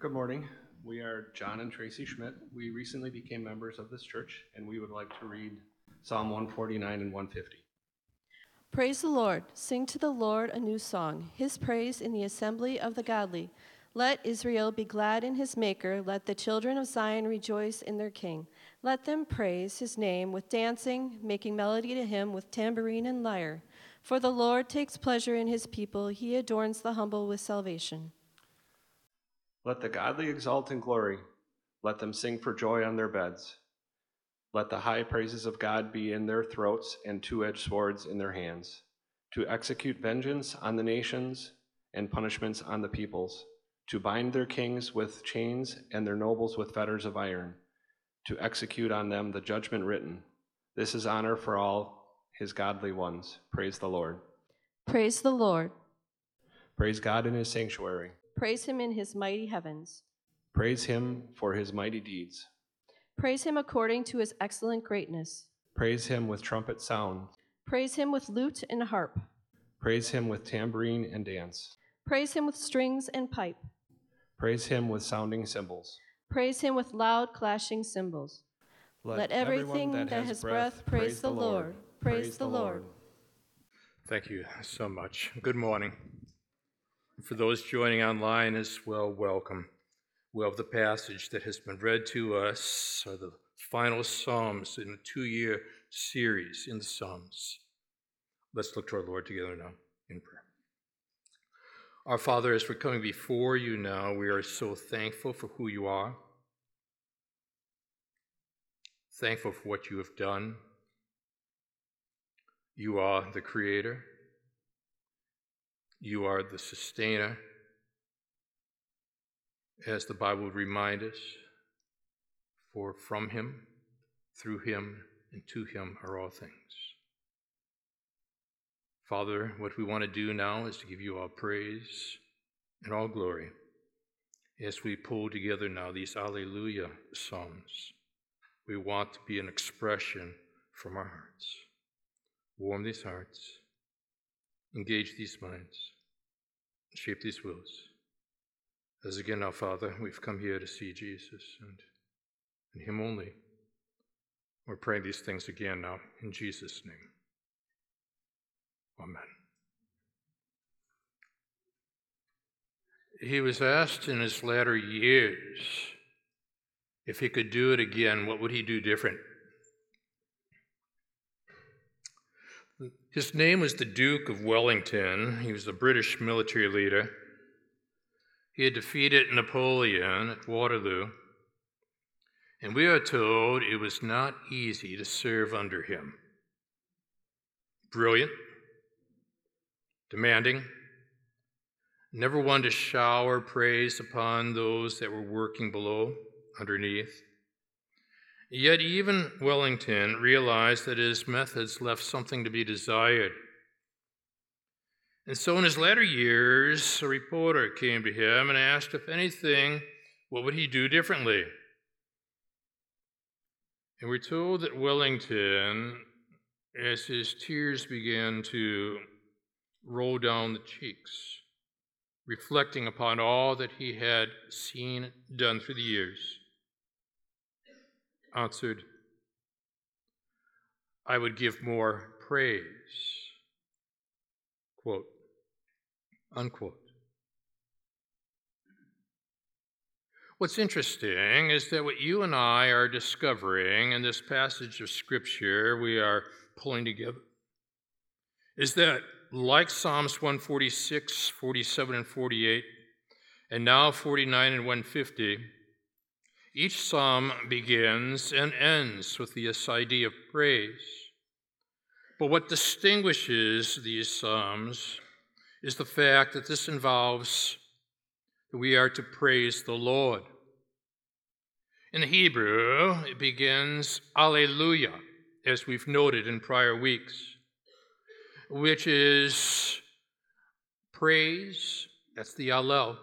Good morning. We are John and Tracy Schmidt. We recently became members of this church, and we would like to read Psalm 149 and 150. Praise the Lord. Sing to the Lord a new song, his praise in the assembly of the godly. Let Israel be glad in his Maker. Let the children of Zion rejoice in their King. Let them praise his name with dancing, making melody to him with tambourine and lyre. For the Lord takes pleasure in his people, he adorns the humble with salvation. Let the godly exult in glory. Let them sing for joy on their beds. Let the high praises of God be in their throats and two edged swords in their hands, to execute vengeance on the nations and punishments on the peoples, to bind their kings with chains and their nobles with fetters of iron, to execute on them the judgment written. This is honor for all his godly ones. Praise the Lord. Praise the Lord. Praise God in his sanctuary. Praise him in his mighty heavens. Praise him for his mighty deeds. Praise him according to his excellent greatness. Praise him with trumpet sound. Praise him with lute and harp. Praise him with tambourine and dance. Praise him with strings and pipe. Praise him with sounding cymbals. Praise him with loud clashing cymbals. Let, everything that, has breath praise the Lord. Praise the Lord. Thank you so much. Good morning. For those joining online as well, welcome. Well, the passage that has been read to us are the final Psalms in a two year series in the Psalms. Let's look to our Lord together now in prayer. Our Father, as we're coming before you now, we are so thankful for who you are, thankful for what you have done. You are the Creator, you are the Sustainer as the Bible would remind us, for from him, through him, and to him are all things. Father, what we want to do now is to give you all praise and all glory as we pull together now these Alleluia Psalms. We want to be an expression from our hearts. Warm these hearts, engage these minds, shape these wills. As again, our Father, we've come here to see Jesus and, and Him only. We're praying these things again now in Jesus' name. Amen. He was asked in his latter years if he could do it again, what would he do different? His name was the Duke of Wellington. He was a British military leader. He had defeated Napoleon at Waterloo, and we are told it was not easy to serve under him. Brilliant, demanding, never one to shower praise upon those that were working below, underneath. Yet even Wellington realized that his methods left something to be desired. And so in his latter years, a reporter came to him and asked if anything, what would he do differently? And we're told that Wellington, as his tears began to roll down the cheeks, reflecting upon all that he had seen done through the years, answered, I would give more praise. Quote, Unquote. What's interesting is that what you and I are discovering in this passage of Scripture we are pulling together is that, like Psalms 146, 47, and 48, and now 49 and 150, each psalm begins and ends with this idea of praise. But what distinguishes these psalms is the fact that this involves that we are to praise the Lord. In Hebrew, it begins Alleluia, as we've noted in prior weeks, which is praise, that's the Allel,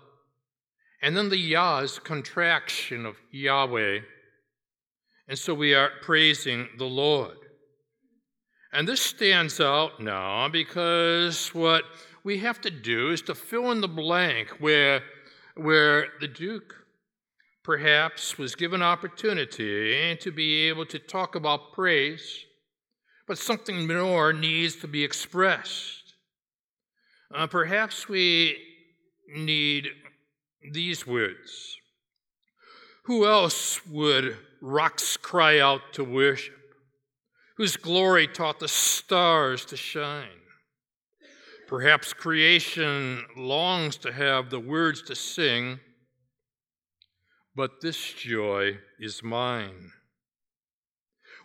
and then the Yah is contraction of Yahweh. And so we are praising the Lord. And this stands out now because what we have to do is to fill in the blank where, where the Duke perhaps was given opportunity to be able to talk about praise, but something more needs to be expressed. Uh, perhaps we need these words Who else would rocks cry out to worship? Whose glory taught the stars to shine? Perhaps creation longs to have the words to sing, but this joy is mine.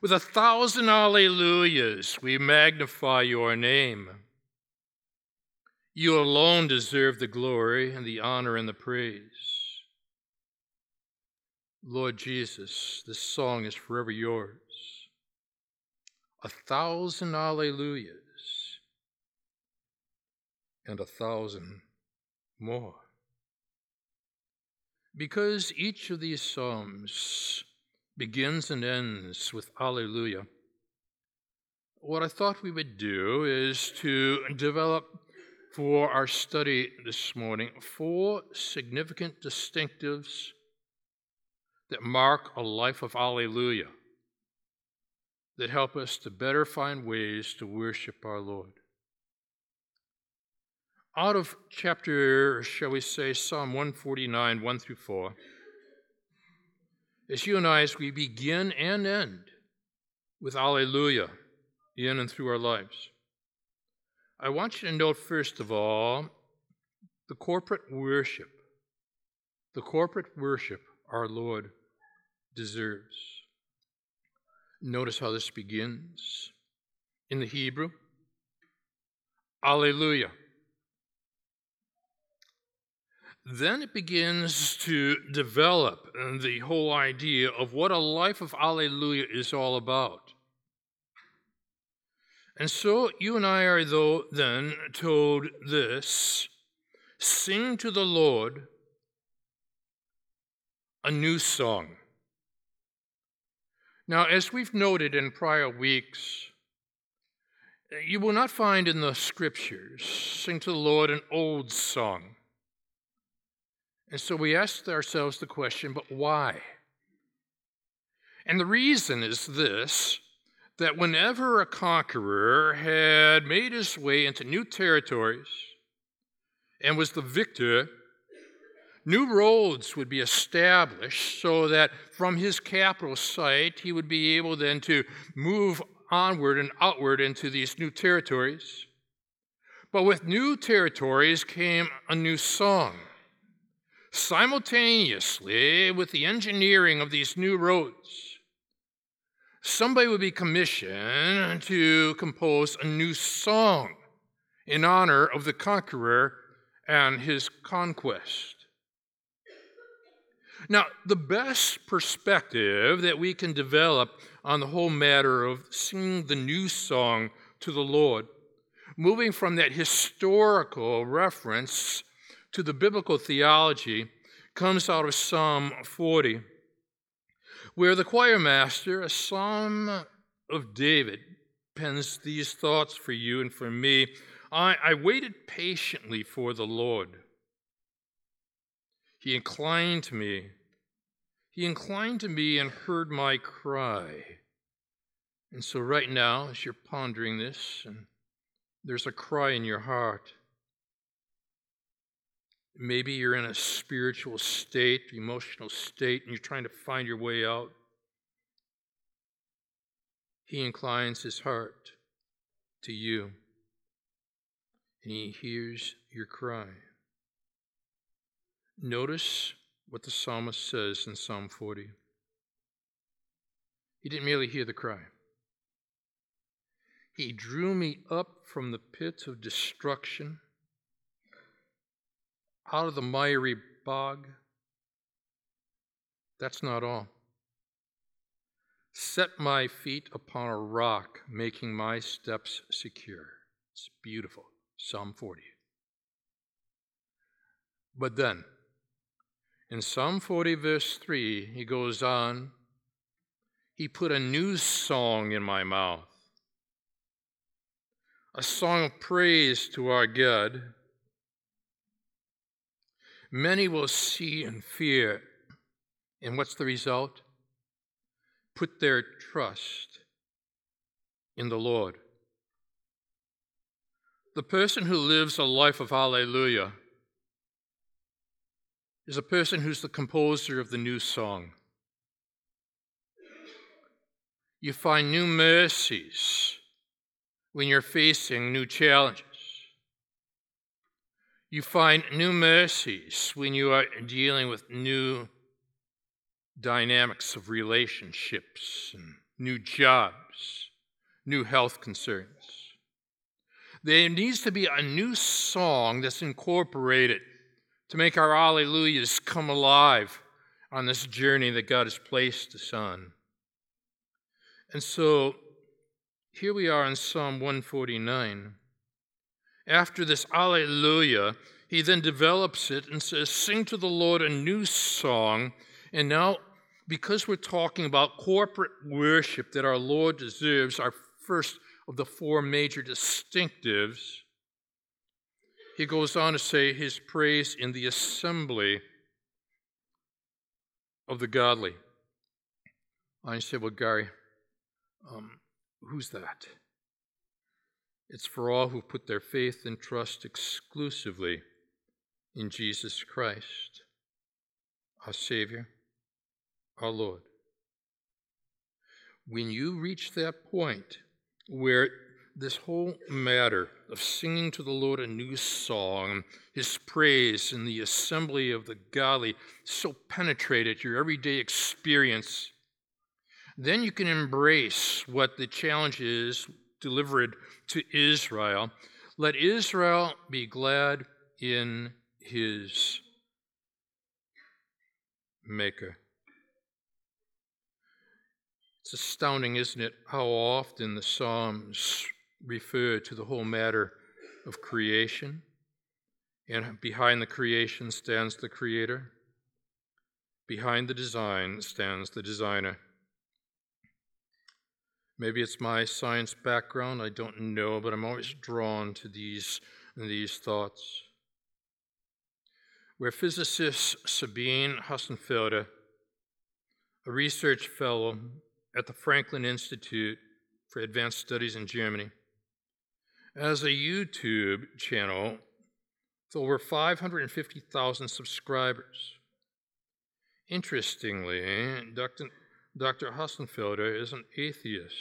With a thousand alleluias, we magnify your name. You alone deserve the glory and the honor and the praise. Lord Jesus, this song is forever yours. A thousand alleluias and a thousand more. Because each of these psalms begins and ends with Alleluia, what I thought we would do is to develop for our study this morning four significant distinctives that mark a life of Alleluia, that help us to better find ways to worship our Lord. Out of chapter, shall we say, Psalm 149, 1 through 4, as you and I, as we begin and end with Alleluia in and through our lives. I want you to note, first of all, the corporate worship, the corporate worship our Lord deserves. Notice how this begins. In the Hebrew, Alleluia. Then it begins to develop the whole idea of what a life of Alleluia is all about. And so you and I are, though, then told this sing to the Lord a new song. Now, as we've noted in prior weeks, you will not find in the scriptures sing to the Lord an old song. And so we asked ourselves the question, but why? And the reason is this that whenever a conqueror had made his way into new territories and was the victor, new roads would be established so that from his capital site he would be able then to move onward and outward into these new territories. But with new territories came a new song. Simultaneously with the engineering of these new roads, somebody would be commissioned to compose a new song in honor of the conqueror and his conquest. Now, the best perspective that we can develop on the whole matter of singing the new song to the Lord, moving from that historical reference to the biblical theology, comes out of Psalm 40 where the choir master, a psalm of David, pens these thoughts for you and for me. I, I waited patiently for the Lord. He inclined to me. He inclined to me and heard my cry. And so, right now, as you're pondering this, and there's a cry in your heart, Maybe you're in a spiritual state, emotional state, and you're trying to find your way out. He inclines his heart to you, and he hears your cry. Notice what the psalmist says in Psalm 40. He didn't merely hear the cry. He drew me up from the pit of destruction out of the miry bog. That's not all. Set my feet upon a rock, making my steps secure. It's beautiful. Psalm 40. But then, in Psalm 40, verse 3, he goes on, He put a new song in my mouth, a song of praise to our God Many will see and fear And what's the result? Put their trust in the Lord. The person who lives a life of hallelujah is a person who's the composer of the new song. You find new mercies when you're facing new challenges. You find new mercies when you are dealing with new dynamics of relationships and new jobs, new health concerns. There needs to be a new song that's incorporated to make our alleluias come alive on this journey that God has placed us on. And so here we are in Psalm 149. After this Alleluia, he then develops it and says, Sing to the Lord a new song. And now, because we're talking about corporate worship that our Lord deserves, our first of the four major distinctives, he goes on to say his praise in the assembly of the godly. I said, Well, Gary, um, who's that? It's for all who put their faith and trust exclusively in Jesus Christ, our Savior, our Lord. When you reach that point where this whole matter of singing to the Lord a new song, his praise in the assembly of the godly, so penetrated your everyday experience, then you can embrace what the challenge is delivered to Israel. Let Israel be glad in his Maker. It's astounding, isn't it, how often the Psalms refer to the whole matter of creation. And behind the creation stands the Creator. Behind the design stands the designer. Maybe it's my science background, I don't know, but I'm always drawn to these, these thoughts. Where physicist Sabine Hossenfelder, a research fellow at the Frankfurt Institute for Advanced Studies in Germany, has a YouTube channel with over 550,000 subscribers. Interestingly, Dr. Dr. Hossenfelder is an atheist.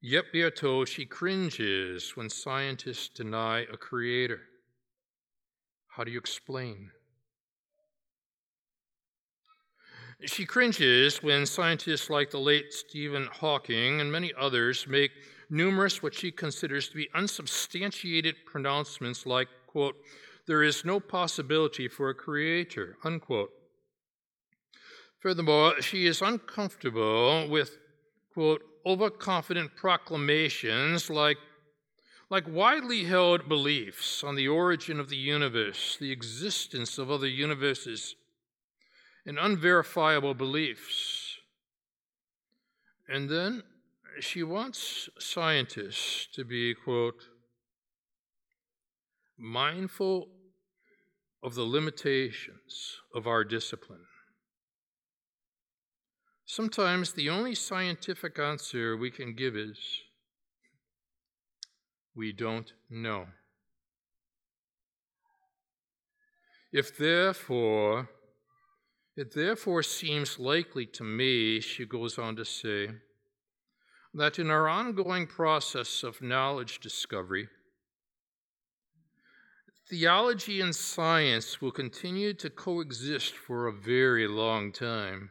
Yet we are told she cringes when scientists deny a creator. How do you explain? She cringes when scientists like the late Stephen Hawking and many others make numerous what she considers to be unsubstantiated pronouncements like, quote, there is no possibility for a creator, unquote. Furthermore, she is uncomfortable with, quote, overconfident proclamations like, like widely held beliefs on the origin of the universe, the existence of other universes, and unverifiable beliefs. And then she wants scientists to be, quote, mindful of the limitations of our discipline. Sometimes the only scientific answer we can give is we don't know. If therefore, it therefore seems likely to me, she goes on to say, that in our ongoing process of knowledge discovery, theology and science will continue to coexist for a very long time.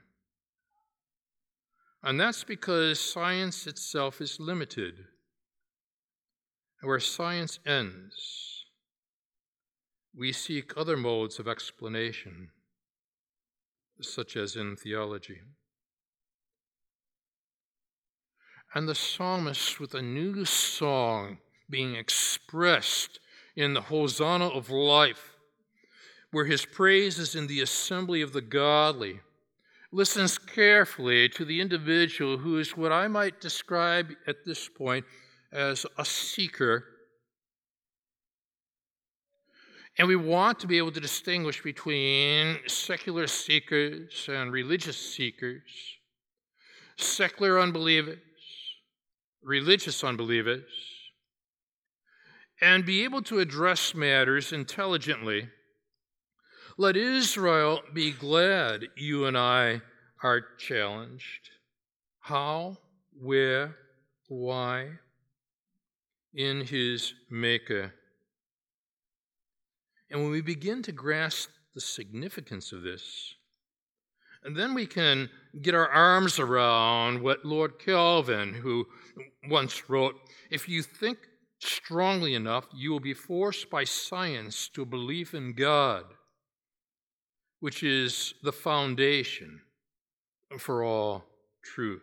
And that's because science itself is limited. Where science ends, we seek other modes of explanation, such as in theology. And the psalmist, with a new song being expressed in the Hosanna of life, where his praise is in the assembly of the godly listens carefully to the individual who is what I might describe at this point as a seeker. And we want to be able to distinguish between secular seekers and religious seekers, secular unbelievers, religious unbelievers, and be able to address matters intelligently. Let Israel be glad you and I are challenged. How, where, why? In his Maker. And when we begin to grasp the significance of this, and then we can get our arms around what Lord Kelvin, who once wrote, if you think strongly enough, you will be forced by science to believe in God, which is the foundation for all truth.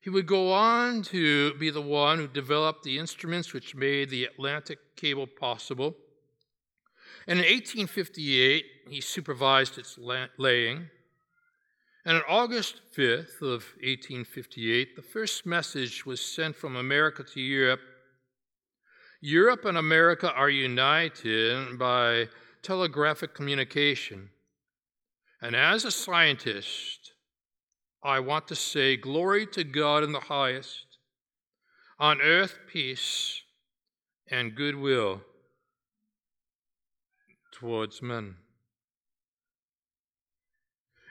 He would go on to be the one who developed the instruments which made the Atlantic cable possible. And in 1858, he supervised its laying. And on August 5th of 1858, the first message was sent from America to Europe. Europe and America are united by telegraphic communication. And as a scientist, I want to say, Glory to God in the highest, on earth peace and goodwill towards men.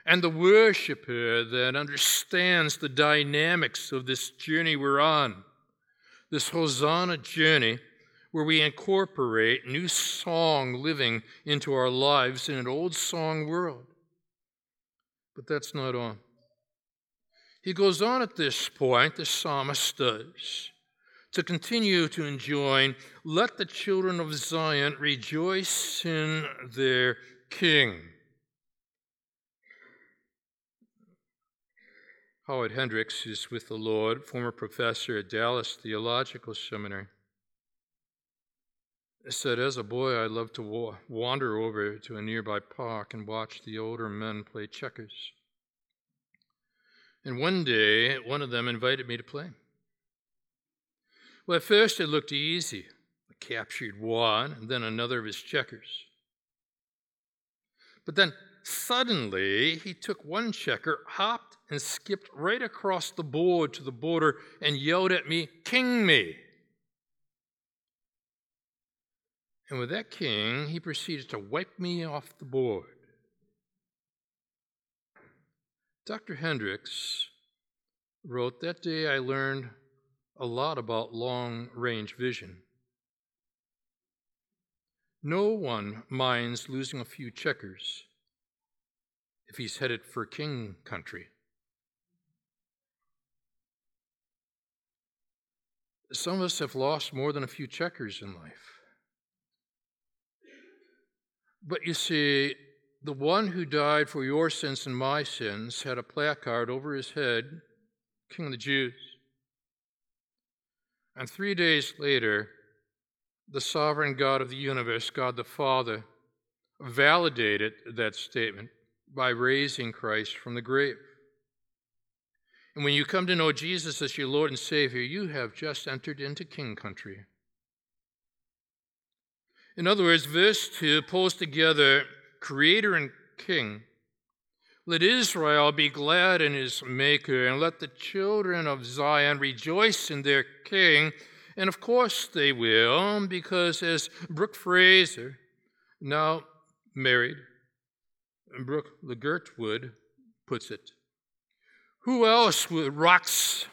And the worshiper that understands the dynamics of this journey we're on, this Hosanna journey, where we incorporate new song living into our lives in an old song world. But that's not all. He goes on at this point, the psalmist does, to continue to enjoin, let the children of Zion rejoice in their king. Howard Hendricks is with the Lord, former professor at Dallas Theological Seminary. Said, As a boy, I loved to wander over to a nearby park and watch the older men play checkers. And one day, one of them invited me to play. Well, at first it looked easy. I captured one and then another of his checkers. But then suddenly he took one checker, hopped, and skipped right across the board to the border and yelled at me, King me! And with that king, he proceeded to wipe me off the board. Dr. Hendricks wrote, That day I learned a lot about long range vision. No one minds losing a few checkers if he's headed for king country. Some of us have lost more than a few checkers in life. But you see, the one who died for your sins and my sins had a placard over his head, King of the Jews. And three days later, the sovereign God of the universe, God the Father, validated that statement by raising Christ from the grave. And when you come to know Jesus as your Lord and Savior, you have just entered into king country. In other words, verse 2 pulls together creator and king. Let Israel be glad in his maker, and let the children of Zion rejoice in their king. And of course they will, because as Brooke Fraser, now married, Brooke Ligertwood puts it, who else rocks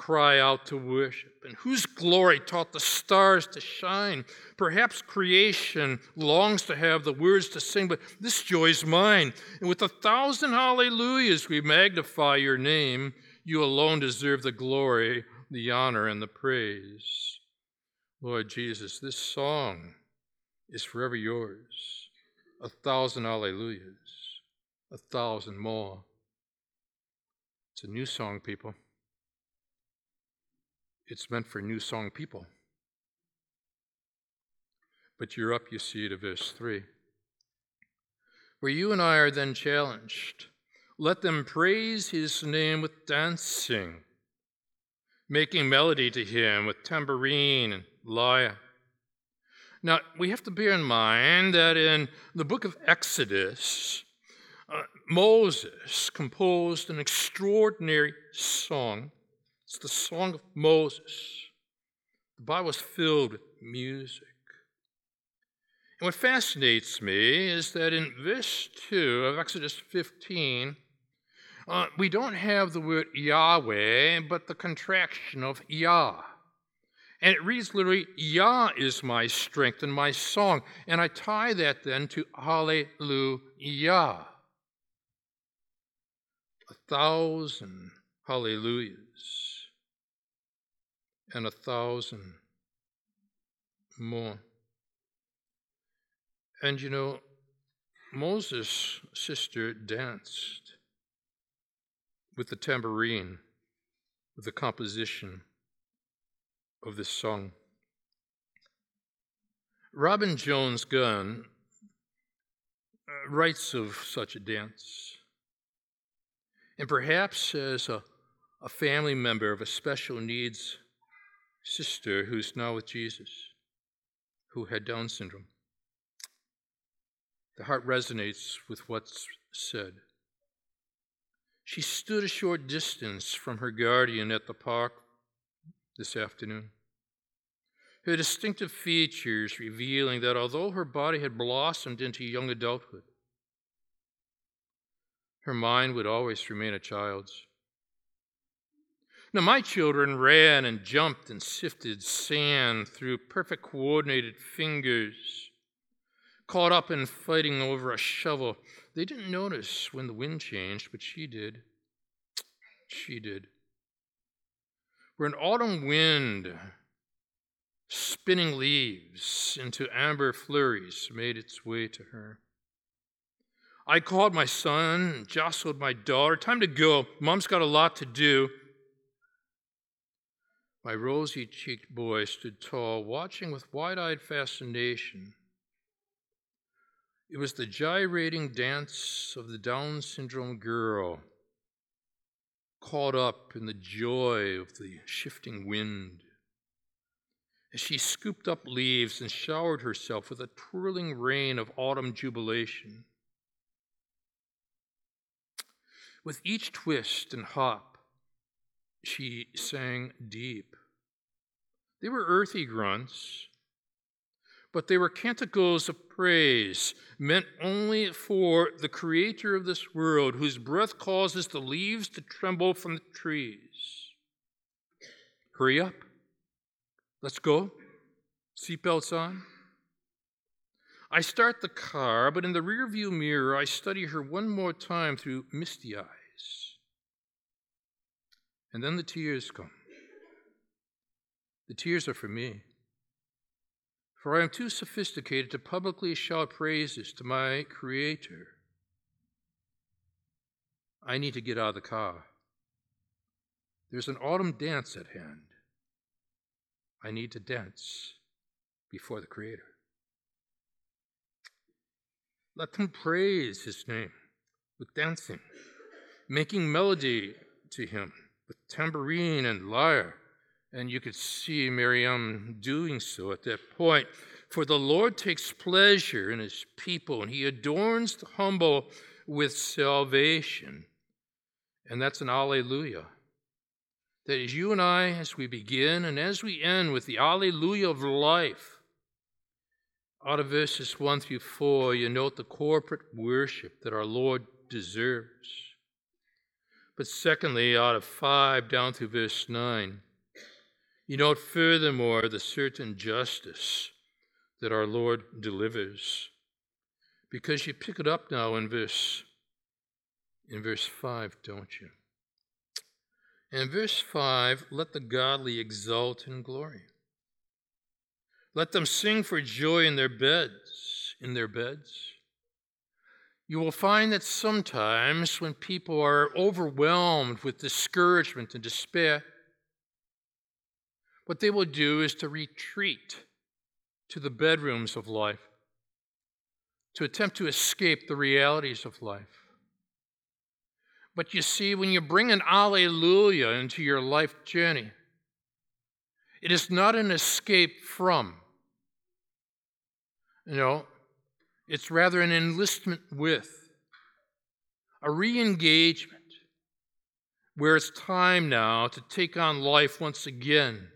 cry out to worship, and whose glory taught the stars to shine. Perhaps creation longs to have the words to sing, but this joy is mine. And with a thousand hallelujahs, we magnify your name. You alone deserve the glory, the honor, and the praise. Lord Jesus, this song is forever yours. A thousand hallelujahs, a thousand more. It's a new song, people. It's meant for new song people. But you're up, you see, to verse 3, where you and I are then challenged. Let them praise his name with dancing, making melody to him with tambourine and lyre. Now, we have to bear in mind that in the book of Exodus, uh, Moses composed an extraordinary song. It's the Song of Moses. The Bible is filled with music. And what fascinates me is that in verse 2 of Exodus 15, uh, we don't have the word Yahweh, but the contraction of Yah. And it reads literally, Yah is my strength and my song. And I tie that then to Hallelujah. A thousand hallelujahs and a thousand more. And you know, Moses' sister danced with the tambourine, with the composition of this song. Robin Jones Gunn uh, writes of such a dance. And perhaps as a, a family member of a special needs sister who's now with Jesus, who had Down syndrome, the heart resonates with what's said. She stood a short distance from her guardian at the park this afternoon. Her distinctive features revealing that although her body had blossomed into young adulthood, her mind would always remain a child's. Now, my children ran and jumped and sifted sand through perfect coordinated fingers, caught up in fighting over a shovel. They didn't notice when the wind changed, but she did. She did where an autumn wind, spinning leaves into amber flurries, made its way to her. I called my son, jostled my daughter. Time to go. Mom's got a lot to do. My rosy cheeked boy stood tall, watching with wide eyed fascination. It was the gyrating dance of the Down syndrome girl caught up in the joy of the shifting wind. As she scooped up leaves and showered herself with a twirling rain of autumn jubilation. With each twist and hop, she sang deep. They were earthy grunts, but they were canticles of praise meant only for the creator of this world, whose breath causes the leaves to tremble from the trees. Hurry up. Let's go. Seatbelts on. I start the car, but in the rearview mirror, I study her one more time through misty eyes. And then the tears come. The tears are for me for I am too sophisticated to publicly shout praises to my Creator. I need to get out of the car. There's an autumn dance at hand. I need to dance before the Creator. Let them praise His name with dancing, making melody to Him with tambourine and lyre and you could see Miriam doing so at that point. For the Lord takes pleasure in his people, and he adorns the humble with salvation. And that's an alleluia. That is you and I, as we begin and as we end with the alleluia of life, out of verses 1 through 4, you note the corporate worship that our Lord deserves. But secondly, out of 5 down through verse 9, you note furthermore the certain justice that our Lord delivers. Because you pick it up now in verse in verse 5, don't you? In verse 5, let the godly exult in glory. Let them sing for joy in their beds, in their beds. You will find that sometimes when people are overwhelmed with discouragement and despair, what they will do is to retreat to the bedrooms of life, to attempt to escape the realities of life. But you see, when you bring an alleluia into your life journey, it is not an escape from, You know, it's rather an enlistment with, a re engagement, where it's time now to take on life once again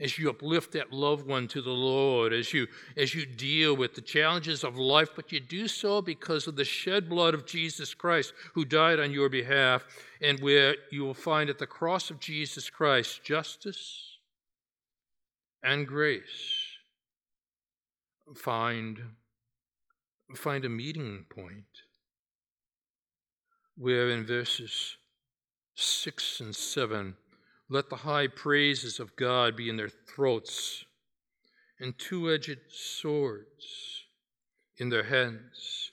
as you uplift that loved one to the Lord, as you, as you deal with the challenges of life, but you do so because of the shed blood of Jesus Christ who died on your behalf, and where you will find at the cross of Jesus Christ justice and grace. Find, find a meeting point where in verses 6 and 7 let the high praises of God be in their throats, and two edged swords in their hands.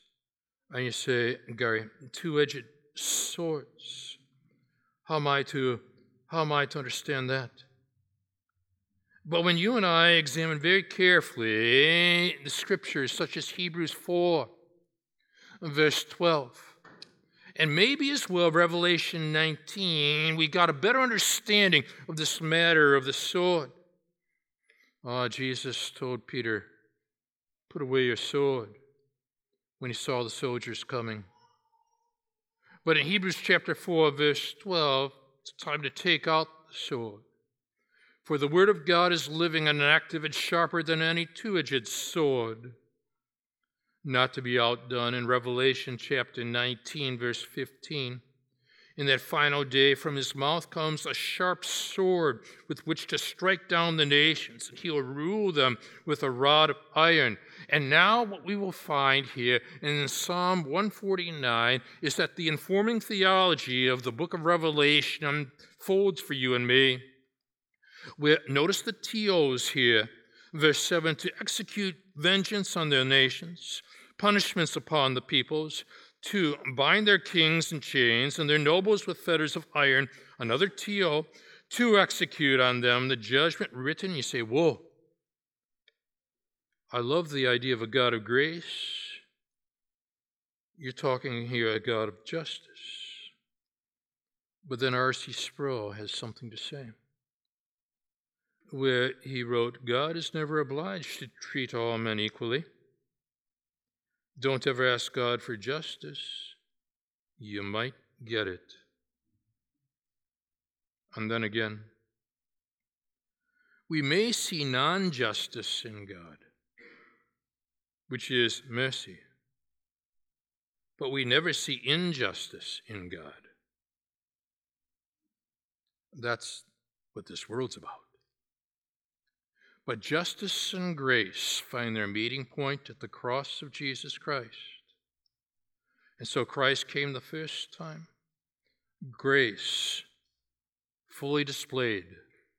And you say, Gary, two edged swords. How am I to how am I to understand that? But when you and I examine very carefully the scriptures, such as Hebrews 4, verse 12, and maybe as well Revelation 19, we got a better understanding of this matter of the sword. Oh, Jesus told Peter, Put away your sword when he saw the soldiers coming. But in Hebrews chapter 4, verse 12, it's time to take out the sword. For the word of God is living and active and sharper than any two edged sword not to be outdone in Revelation chapter 19, verse 15. In that final day, from his mouth comes a sharp sword with which to strike down the nations, and he will rule them with a rod of iron. And now, what we will find here in Psalm 149 is that the informing theology of the book of Revelation unfolds for you and me. We notice the TOs here, verse 7 to execute vengeance on their nations, punishments upon the peoples, to bind their kings in chains and their nobles with fetters of iron, another TO, to execute on them the judgment written. You say, Whoa. I love the idea of a God of grace. You're talking here a God of justice. But then R.C. Sproul has something to say, where he wrote, God is never obliged to treat all men equally. Don't ever ask God for justice. You might get it. And then again, we may see non justice in God, which is mercy, but we never see injustice in God. That's what this world's about. But justice and grace find their meeting point at the cross of Jesus Christ. And so Christ came the first time. Grace fully displayed.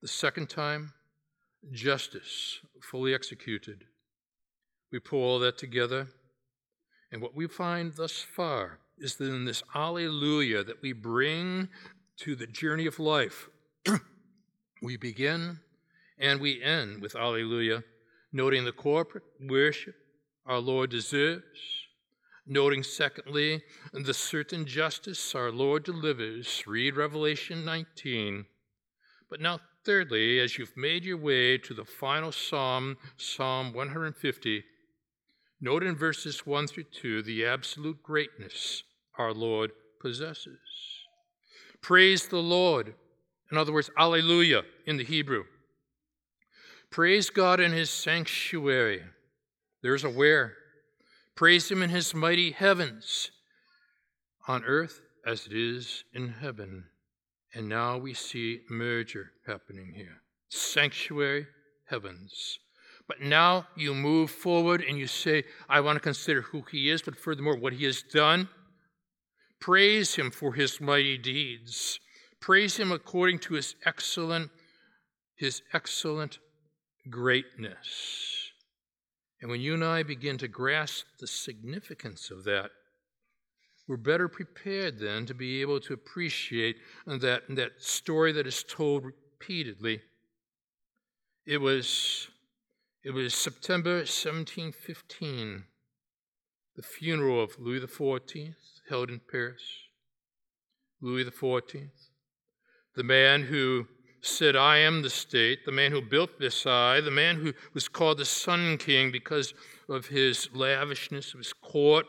The second time, justice fully executed. We pull all that together, and what we find thus far is that in this Alleluia that we bring to the journey of life, we begin and we end with Alleluia, noting the corporate worship our Lord deserves, noting, secondly, the certain justice our Lord delivers. Read Revelation 19. But now, thirdly, as you've made your way to the final psalm, Psalm 150, note in verses 1 through 2 the absolute greatness our Lord possesses. Praise the Lord. In other words, Alleluia in the Hebrew. Praise God in his sanctuary. There's a where. Praise him in his mighty heavens, on earth as it is in heaven. And now we see merger happening here sanctuary, heavens. But now you move forward and you say, I want to consider who he is, but furthermore, what he has done. Praise him for his mighty deeds. Praise him according to his excellent, his excellent greatness. And when you and I begin to grasp the significance of that, we're better prepared then to be able to appreciate that, that story that is told repeatedly. It was, it was September 1715, the funeral of Louis XIV, held in Paris. Louis XIV, the man who said, I am the state, the man who built Versailles, the man who was called the Sun King because of his lavishness of his court,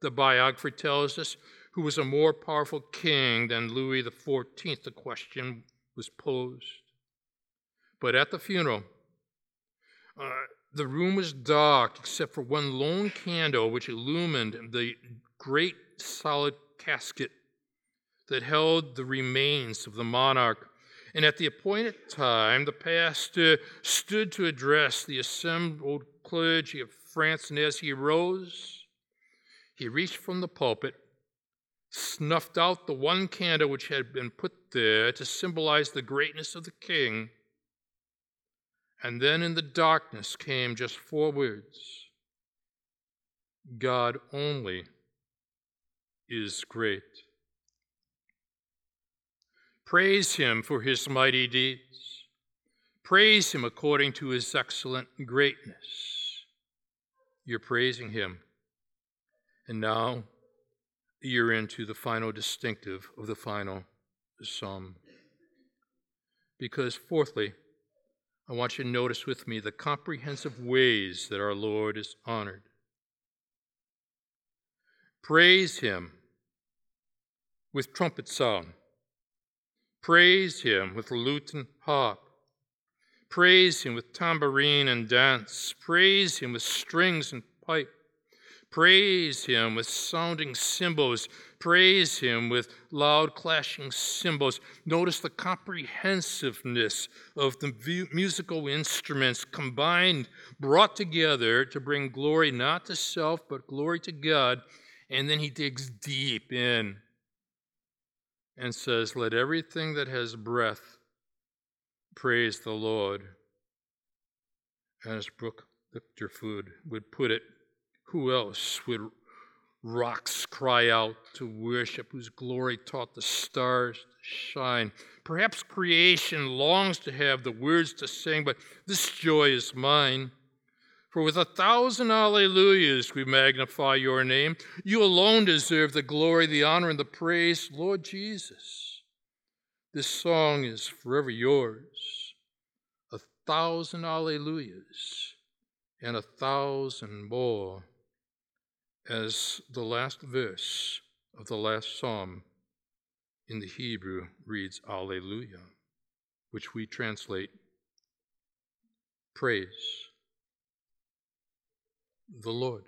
the biographer tells us, who was a more powerful king than Louis XIV, the question was posed. But at the funeral, uh, the room was dark except for one lone candle which illumined the great solid casket that held the remains of the monarch. And at the appointed time, the pastor stood to address the assembled clergy of France, and as he rose, he reached from the pulpit, snuffed out the one candle which had been put there to symbolize the greatness of the king, and then in the darkness came just four words God only is great. Praise him for his mighty deeds. Praise him according to his excellent greatness. You're praising him. And now you're into the final distinctive of the final psalm. Because, fourthly, I want you to notice with me the comprehensive ways that our Lord is honored. Praise him with trumpet sound. Praise him with lute and harp. Praise him with tambourine and dance. Praise him with strings and pipe. Praise him with sounding cymbals. Praise him with loud clashing cymbals. Notice the comprehensiveness of the musical instruments combined, brought together to bring glory not to self, but glory to God. And then he digs deep in and says, Let everything that has breath praise the Lord. As Brooke Ligertwood would put it, who else would rocks cry out to worship, whose glory taught the stars to shine? Perhaps creation longs to have the words to sing, but this joy is mine. For with a thousand alleluias we magnify your name. You alone deserve the glory, the honor, and the praise, Lord Jesus. This song is forever yours. A thousand alleluias and a thousand more, as the last verse of the last psalm in the Hebrew reads Alleluia, which we translate praise the Lord.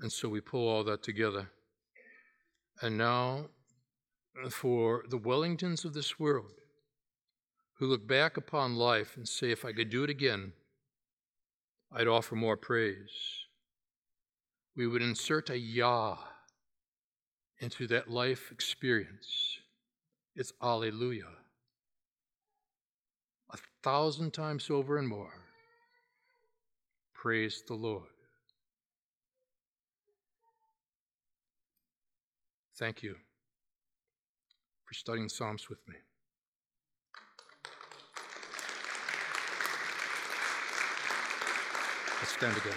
And so we pull all that together. And now, for the Wellingtons of this world who look back upon life and say, if I could do it again, I'd offer more praise. We would insert a Yah into that life experience. It's Alleluia. A thousand times over and more. Praise the Lord. Thank you for studying Psalms with me. Let's stand together.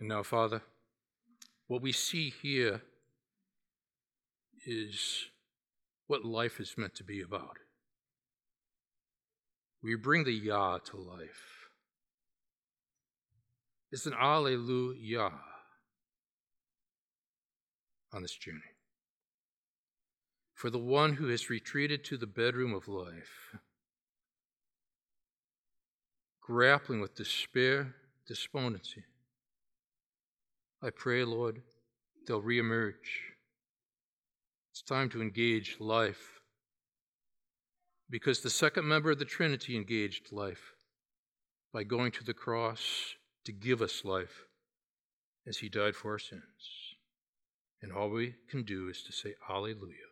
And now, Father, what we see here is what life is meant to be about. We bring the Yah to life. It's an Alleluia on this journey. For the one who has retreated to the bedroom of life, grappling with despair, despondency, I pray, Lord, they'll reemerge. It's time to engage life because the second member of the Trinity engaged life by going to the cross to give us life as he died for our sins. And all we can do is to say, Alleluia.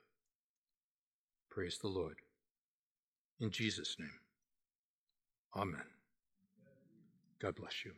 Praise the Lord. In Jesus' name, Amen. God bless you.